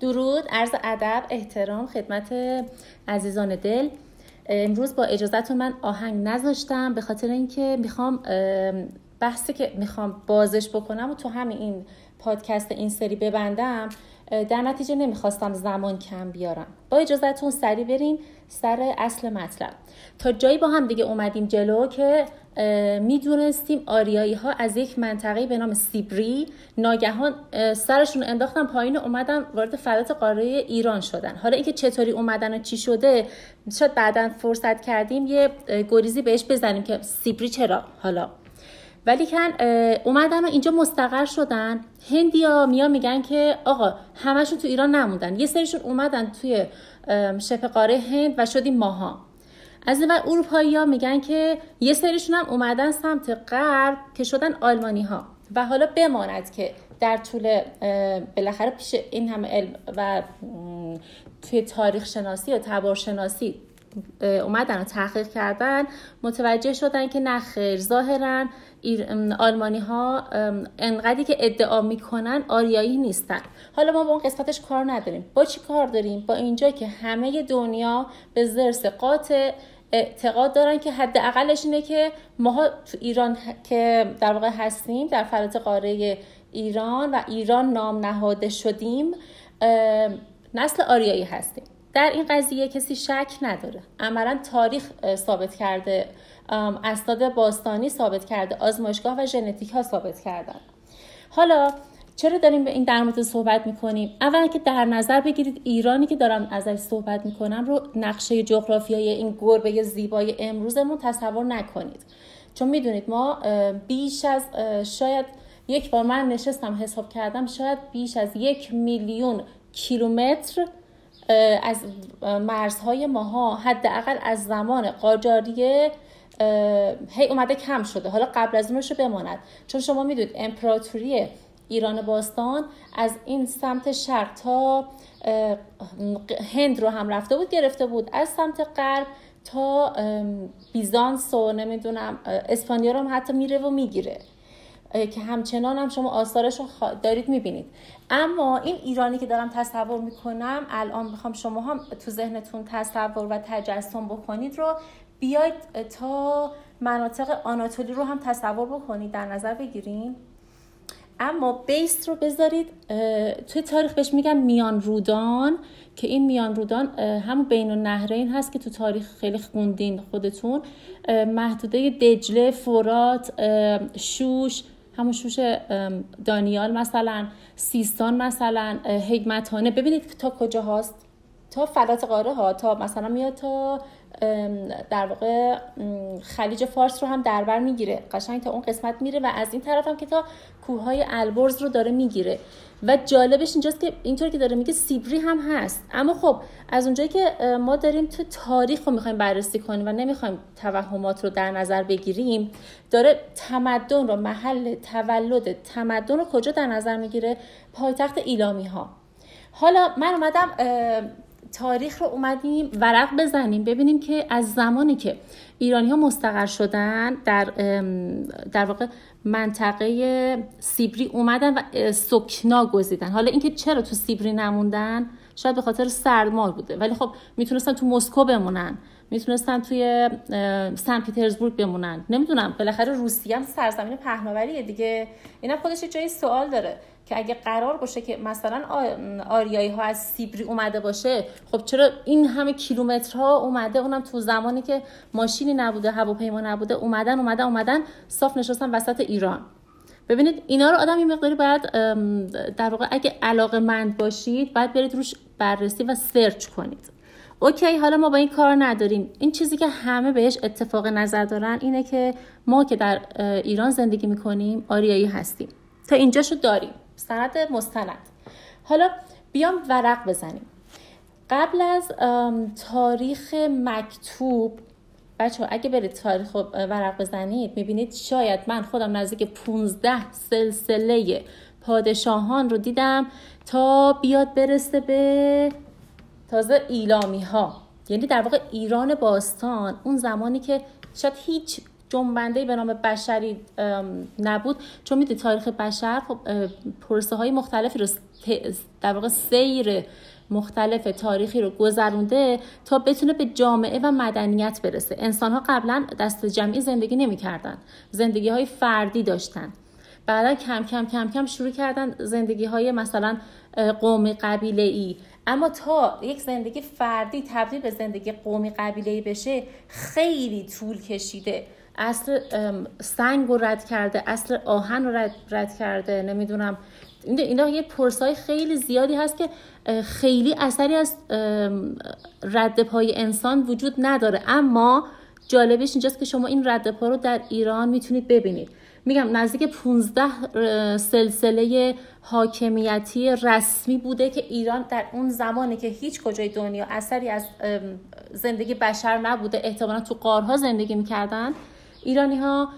درود عرض ادب احترام خدمت عزیزان دل. امروز با اجازهتون من آهنگ نذاشتم به خاطر اینکه می‌خوام بحثی که می‌خوام بازش بکنم و تو همین این پادکست این سری ببندم در نتیجه نمی‌خواستم زمان کم بیارم. با اجازهتون سری بریم سر اصل مطلب. تا جایی با هم دیگه اومدیم جلو که می‌دونستیم آریایی ها از یک منطقه به نام سیبری ناگهان سرشون انداختن پایین اومدن وارد فلات قاره ایران شدن. حالا اینکه چطوری اومدن و چی شده شاید بعدا فرصت کردیم یه گریزی بهش بزنیم که سیبری چرا؟ حالا. ولی کن اومدن و اینجا مستقر شدن. هندیا میا میگن که آقا همشون تو ایران نموندن. یه سریشون اومدن توی شبه قاره هند و شدیم ماها. از این اروپایی ها میگن که یه سریشون هم اومدن سمت غرب که شدن آلمانی ها و حالا بماند که در طول بالاخره پیش این همه علم و توی تاریخ شناسی و تبار شناسی اومدن و تحقیق کردن متوجه شدن که نه خیر ظاهرا آلمانی ها انقدری که ادعا می‌کنن آریایی نیستن. حالا ما با اون قسمتش کار نداریم. با چی کار داریم؟ با اینجا که همه دنیا به زرس قاطع اعتقاد دارن که حداقلش اینه که ماها تو ایران که در واقع هستیم در فرات قاره ایران و ایران نام نهاده شدیم نسل آریایی هستیم. در این قضیه کسی شک نداره. عملا تاریخ ثابت کرده. اسناد باستانی ثابت کرده. آزمایشگاه و ژنتیک ها ثابت کردن. حالا چرا داریم به این در مورد صحبت می‌کنیم؟ اول که در نظر بگیرید ایرانی که دارم ازش صحبت می‌کنم رو نقشه جغرافیایی این گربه زیبای امروزمون تصور نکنید. چون می‌دونید ما بیش از شاید یک بار من نشستم حساب کردم شاید بیش از یک میلیون کیلومتر از مرزهای ماها حداقل از زمان قاجاریه هی اومده کم شده. حالا قبل از اونش بماند. چون شما می‌دونید امپراتوری ایران باستان از این سمت شرق تا هند رو هم رفته بود گرفته بود. از سمت غرب تا بیزانس و نمی‌دونم اسپانیا رو هم حتی میره و می‌گیره. که همچنان هم شما آثارش رو دارید می‌بینید. اما این ایرانی که دارم تصور می‌کنم الان می‌خوام شما هم تو ذهنتون تصور و تجسم بکنید رو بیاید تا مناطق آناتولی رو هم تصور بکنید در نظر بگیریم اما بیس رو بذارید توی تاریخ بهش میگن میان رودان که این میان رودان همون بین النهرین هست که تو تاریخ خیلی خوندین خودتون. محدوده دجله فرات شوش همون شوش دانیال مثلا سیستان مثلا حکمتانه. ببینید تا کجا هست تا فلات قاره ها تا مثلا میاد تا در واقع خلیج فارس رو هم دربر می‌گیره. قشنگ تا اون قسمت میره و از این طرف هم که تا کوههای البرز رو داره می‌گیره. و جالبش اینجاست که اینطور که داره میگه سیبری هم هست. اما خب از اونجایی که ما داریم تو تاریخ رو می‌خوایم بررسی کنیم و نمی‌خوایم توهمات رو در نظر بگیریم داره تمدن رو محل تولد تمدن رو کجا در نظر می‌گیره؟ پایتخت ایلامی ها حالا من اومدم تاریخ رو اومدیم ورق بزنیم ببینیم که از زمانی که ایرانی ها مستقر شدن در, در واقع منطقه سیبری اومدن و سکنا گزیدن. حالا اینکه چرا تو سیبری نموندن؟ شاید به خاطر سرمال بوده. ولی خب می‌تونستن تو مسکو بمونن. می‌تونستن توی سن پیترزبورگ بمونن. نمی‌دونم بالاخره روسیه هم سرزمین پهناوریه دیگه. اینا خودش جای سوال داره که اگه قرار باشه که مثلا آریایی ها از سیبری اومده باشه خب چرا این همه کیلومترها اومده؟ اونم تو زمانی که ماشینی نبوده هواپیما نبوده اومدن اومدن اومدن صاف نشستن وسط ایران. ببینید اینا رو آدم این مقداری باید در واقع اگه علاقه مند باشید باید برید روش بررسی و سرچ کنید. اوکی حالا ما با این کار نداریم. این چیزی که همه بهش اتفاق نظر دارن اینه که ما که در ایران زندگی می‌کنیم آریایی هستیم. تا اینجاشو داریم. سند مستند. حالا بیام ورق بزنیم. قبل از تاریخ مکتوب بچه اگه برید تاریخ ورق بزنید می‌بینید شاید من خودم نزدیک 15 سلسله پادشاهان رو دیدم تا بیاد برسه به تازه ایلامی ها یعنی در واقع ایران باستان اون زمانی که شاید هیچ جنبنده به نام بشری نبود. چون می‌دونی تاریخ بشر خب پروسه های مختلفی رو در واقع سیر مختلف تاریخی رو گذرونده تا بتونه به جامعه و مدنیت برسه. انسان ها قبلا دست جمعی زندگی نمی‌کردن. زندگی های فردی داشتن. بعدا کم کم کم کم شروع کردن زندگی های مثلا قومی قبیله ای اما تا یک زندگی فردی تبدیل به زندگی قومی قبیله بشه خیلی طول کشیده. اصل سنگ رو رد کرده اصل آهن رو رد, کرده نمی‌دونم. اینا یه پرسای خیلی زیادی هست که خیلی اثری از رد پای انسان وجود نداره. اما جالبش اینجاست که شما این رد پا رو در ایران می‌تونید ببینید. میگم نزدیک 15 سلسله حاکمیتی رسمی بوده که ایران در اون زمانی که هیچ کجای دنیا اثری از زندگی بشر نبوده احتمالا تو قارها زندگی می‌کردن ایرانی ها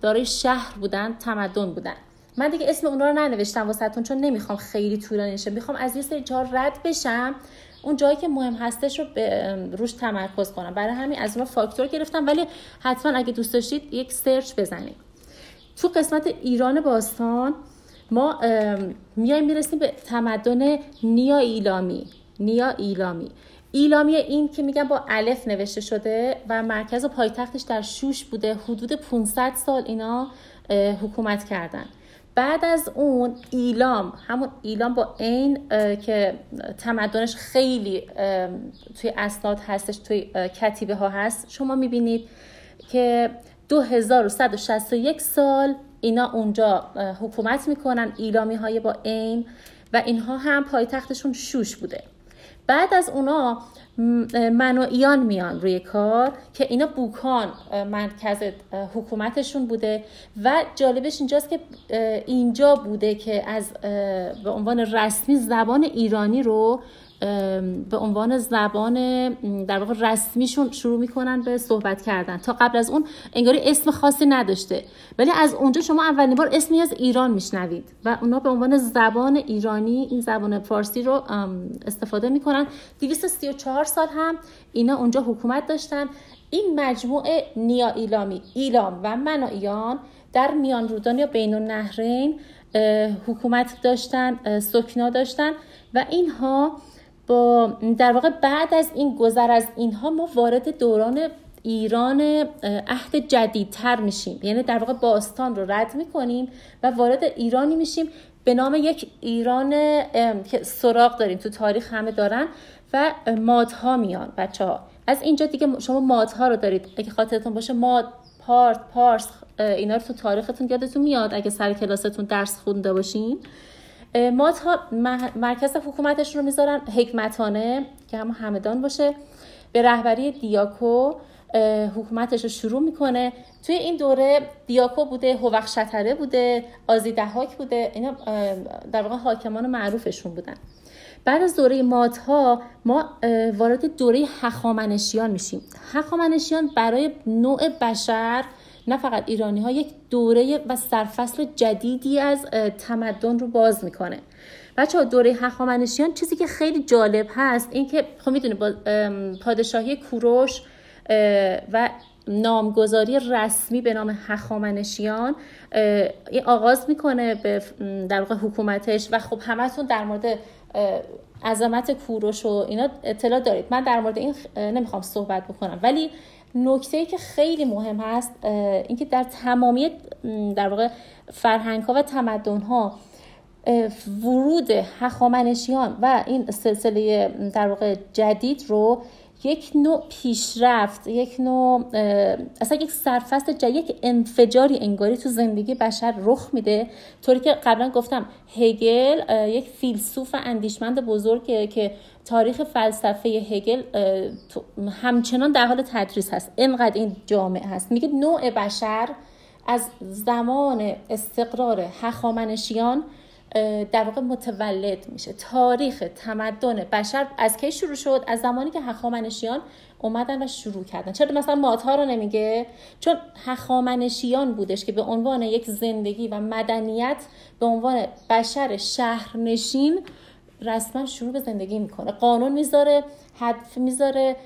دارای شهر بودن تمدن بودن. من دیگه اسم اونها رو ننوشتم واسهتون چون نمی‌خوام خیلی طولانی شه. می‌خوام از یه سری جا رد بشم. اون جایی که مهم هستش رو به روش تمرکز کنم. برای همین از اونها فاکتور گرفتم. ولی حتما اگه دوست داشتید یک سرچ بزنید. تو قسمت ایران باستان ما میایم می‌رسیم به تمدن نیا ایلامی. نیا ایلامی. ایلامی این که میگن با الف نوشته شده و مرکز و پایتختش در شوش بوده. حدود 500 سال اینا حکومت کردن. بعد از اون ایلام همون ایلام با این که تمدنش خیلی توی اسناد هستش توی کتیبه ها هست. شما می‌بینید که 2161 سال اینا اونجا حکومت می‌کنن ایلامی های با این و اینها هم پایتختشون شوش بوده. بعد از اونا منوعیان میان روی کار که اینا بوکان مرکز حکومتشون بوده و جالبش اینجاست که اینجا بوده که از به عنوان رسمی زبان ایرانی رو به عنوان زبان در واقع رسمیشون شروع می‌کنن به صحبت کردن. تا قبل از اون انگاری اسم خاصی نداشته. ولی از اونجا شما اولین بار اسمی از ایران میشنوید و اونا به عنوان زبان ایرانی این زبان فارسی رو استفاده می‌کنن. 234 سال هم اینا اونجا حکومت داشتن. این مجموعه نیا ایلامی ایلام و منایان در میان رودان یا بین النهرین حکومت داشتن سکنا داشتن و اینها با در واقع بعد از این گذر از اینها ما وارد دوران ایران عهد جدیدتر میشیم. یعنی در واقع باستان رو رد می‌کنیم و وارد ایرانی میشیم. به نام یک ایران که سراغ داریم. تو تاریخ همه دارن و مادها میان بچه ها از اینجا دیگه شما مادها رو دارید. اگه خاطرتون باشه ماد پارت پارس اینا رو تو تاریختون یادتون میاد. اگه سر کلاستون درس خونده باشین. ها مرکز حکومتش رو می‌ذارن حکمتانه که هم همدان باشه. به رهبری دیاکو حکومتش رو شروع می‌کنه. توی این دوره دیاکو بوده هوخ شتره بوده آزی دهاک بوده. اینا در واقع حاکمان معروفشون بودن. بعد از دوره ها ما وارد دوره هخامنشیان میشیم. هخامنشیان برای نوع بشر نه فقط ایرانی ها یک دوره و سرفصل جدیدی از تمدن رو باز می‌کنه. بچه ها دوره هخامنشیان چیزی که خیلی جالب هست این که خب می‌دونه با پادشاهی کوروش و نامگذاری رسمی به نام هخامنشیان این آغاز می‌کنه به در واقع حکومتش و خب همتون در مورد عظمت کوروش و اینا اطلاع دارید. من در مورد این نمی‌خوام صحبت بکنم. ولی نکته ای که خیلی مهم هست اینکه در تمامی در واقع فرهنگ ها و تمدن ها ورود هخامنشیان و این سلسله در واقع جدید رو یک نوع پیشرفت یک نوع اصلا یک سرفست جدید یک انفجاری انگاری تو زندگی بشر رخ میده. طوری که قبلا گفتم هگل یک فیلسوف اندیشمند بزرگه که تاریخ فلسفه هگل همچنان در حال تدریس هست. اینقدر این جامعه هست. میگه نوع بشر از زمان استقرار هخامنشیان در واقع متولد میشه. تاریخ تمدن بشر از کی شروع شد؟ از زمانی که هخامنشیان اومدن و شروع کردن. چرا مثلا ماتها رو نمیگه؟ چون هخامنشیان بودش که به عنوان یک زندگی و مدنیت به عنوان بشر شهرنشین رسما شروع به زندگی می‌کنه. قانون می‌ذاره حد می‌ذاره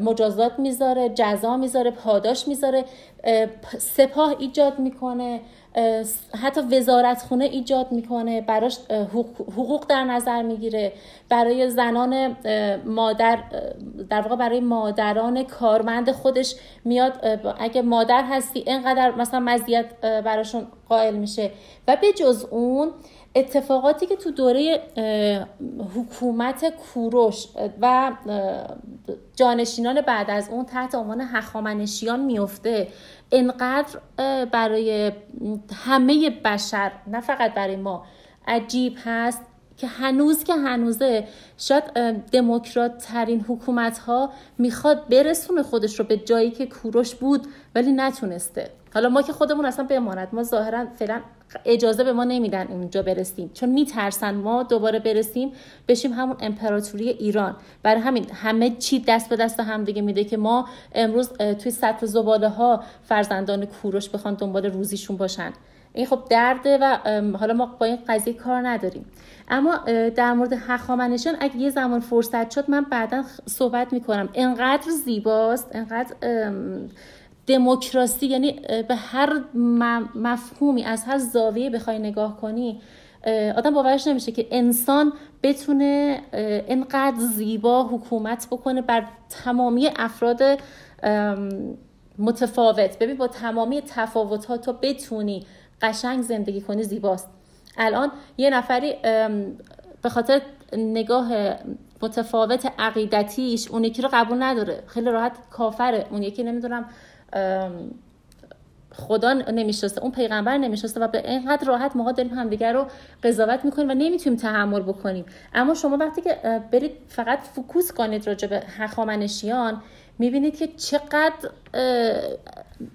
مجازات می‌ذاره جزا می‌ذاره پاداش می‌ذاره سپاه ایجاد می‌کنه. حتی وزارت خونه ایجاد می‌کنه براش حقوق در نظر می‌گیره. برای زنان مادر در واقع برای مادران کارمند خودش میاد اگه مادر هستی اینقدر مثلا مزیت براشون قائل میشه. و به جز اون اتفاقاتی که تو دوره حکومت کوروش و جانشینان بعد از اون تحت عنوان هخامنشیان میفته انقدر برای همه بشر نه فقط برای ما عجیب هست که هنوز که هنوزه شاید دموکرات ترین حکومت ها می‌خواد برسونه خودش رو به جایی که کوروش بود ولی نتونسته. حالا ما که خودمون اصلا بماند ما ظاهرا فعلا اجازه به ما نمیدن اونجا برسیم. چون میترسن ما دوباره برسیم بشیم همون امپراتوری ایران. برای همین همه چی دست به دست هم دیگه میده که ما امروز توی سطح زباله ها فرزندان کوروش بخوان دنبال روزیشون باشن. این خب درده و حالا ما با این قضیه کار نداریم. اما در مورد هخامنشیان اگه یه زمان فرصت شد من بعدا صحبت می‌کنم. انقدر زیباست انقدر دموکراسی یعنی به هر مفهومی از هر زاویه بخوای نگاه کنی آدم باورش نمیشه که انسان بتونه انقدر زیبا حکومت بکنه بر تمامی افراد متفاوت. ببین با تمامی تفاوت ها تو بتونی قشنگ زندگی کنی زیباست. الان یه نفری به خاطر نگاه متفاوت عقیدتیش اون یکی رو قبول نداره. خیلی راحت کافره. اون یکی نمی‌دونم خدا نمی‌شناسه اون پیغمبر نمی‌شناسه و به اینقدر راحت ما داریم همدیگر رو قضاوت می‌کنیم و نمی‌تونیم تحمل بکنیم. اما شما وقتی که برید فقط فکوس کنید راجع به هخامنشیان می‌بینید که چقدر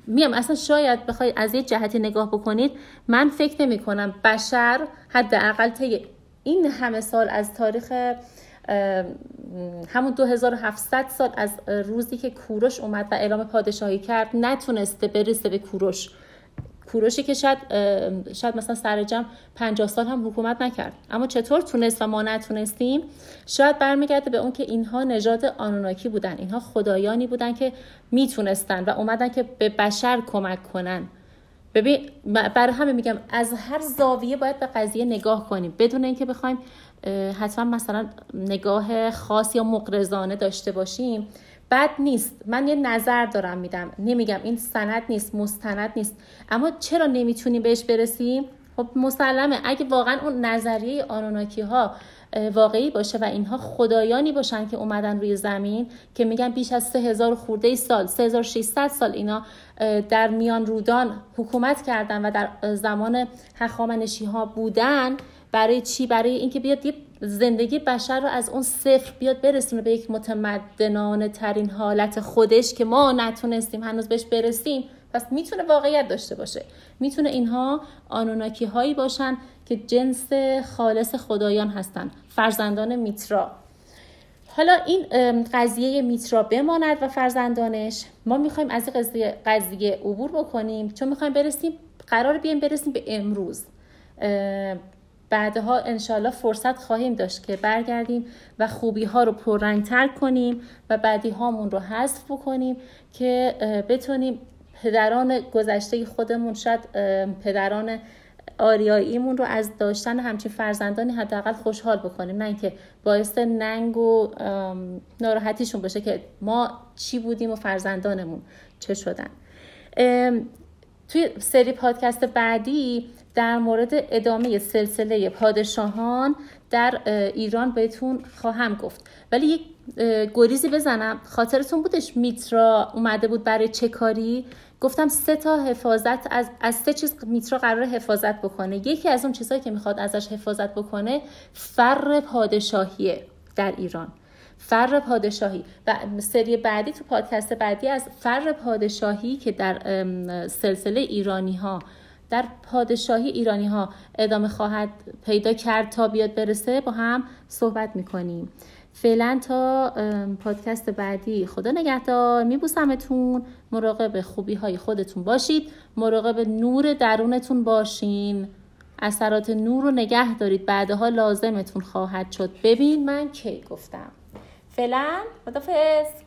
میام اصلا شاید بخواید از یه جهتی نگاه بکنید من فکر نمی کنم بشر حداقل طی این همه سال از تاریخ همون 2700 سال از روزی که کوروش اومد و اعلام پادشاهی کرد نتونسته برسه به کوروش. کوروشی که شاید شاید مثلا سر جمع 50 سال هم حکومت نکرد. اما چطور تونست و ما نتونستیم؟ شاید برمیگرده به اون که اینها نژاد آنوناکی بودن. اینها خدایانی بودن که می‌تونستن و اومدن که به بشر کمک کنن. ببین برای همه میگم از هر زاویه باید به قضیه نگاه کنیم. بدون اینکه بخوایم حتما مثلا نگاه خاص یا مقرزانه داشته باشیم. بد نیست. من یه نظر دارم میدم. نمیگم این سند نیست مستند نیست. اما چرا نمی‌تونیم بهش برسیم؟ خب مسلمه. اگه واقعا اون نظریه آنوناکی ها واقعی باشه و اینها خدایانی باشن که اومدن روی زمین که میگن بیش از 3000 خورده سال 3600 سال اینا در میان رودان حکومت کردن و در زمان هخامنشی ها بودن برای چی؟ برای اینکه بیاد یه زندگی بشر رو از اون صفر بیاد برسونه به یک متمدنانه ترین حالت خودش که ما نتونستیم هنوز بهش برسیم. پس می‌تونه واقعیت داشته باشه. می‌تونه اینها آنوناکی هایی باشن که جنس خالص خدایان هستن. فرزندان میترا. حالا این قضیه میترا بماند و فرزندانش. ما می‌خوایم از این قضیه, قضیه عبور بکنیم. چون می‌خوایم برسیم قرار بیایم برسیم به امروز. بعدها انشالله فرصت خواهیم داشت که برگردیم و خوبی ها رو پررنگتر کنیم و بعدی هامون رو حذف بکنیم که بتونیم پدران گذشته خودمون شاید پدران آریاییمون رو از داشتن همچین فرزندانی حداقل خوشحال بکنیم. نه اینکه باعث ننگ و ناراحتیشون باشه که ما چی بودیم و فرزندانمون چه شدن. توی سری پادکست بعدی در مورد ادامه سلسله پادشاهان در ایران بهتون خواهم گفت. ولی یک گریزی بزنم. خاطرتون بودش میترا اومده بود برای چه کاری؟ گفتم سه تا حفاظت از, از سه چیز میترا قرار حفاظت بکنه. یکی از اون چیزهایی که می‌خواد ازش حفاظت بکنه فر پادشاهیه در ایران. فر پادشاهی. و سری بعدی تو پادکست بعدی از فر پادشاهی که در سلسله ایرانی ها در پادشاهی ایرانی ها ادامه خواهد پیدا کرد تا بیاد برسه با هم صحبت می‌کنیم. فعلا تا پادکست بعدی. خدا نگهدار. میبوسمتون. مراقب خوبی های خودتون باشید. مراقب نور درونتون باشین. اثرات نور رو نگه دارید. بعدها لازمتون خواهد شد. ببین من کی گفتم. فعلا خدافظ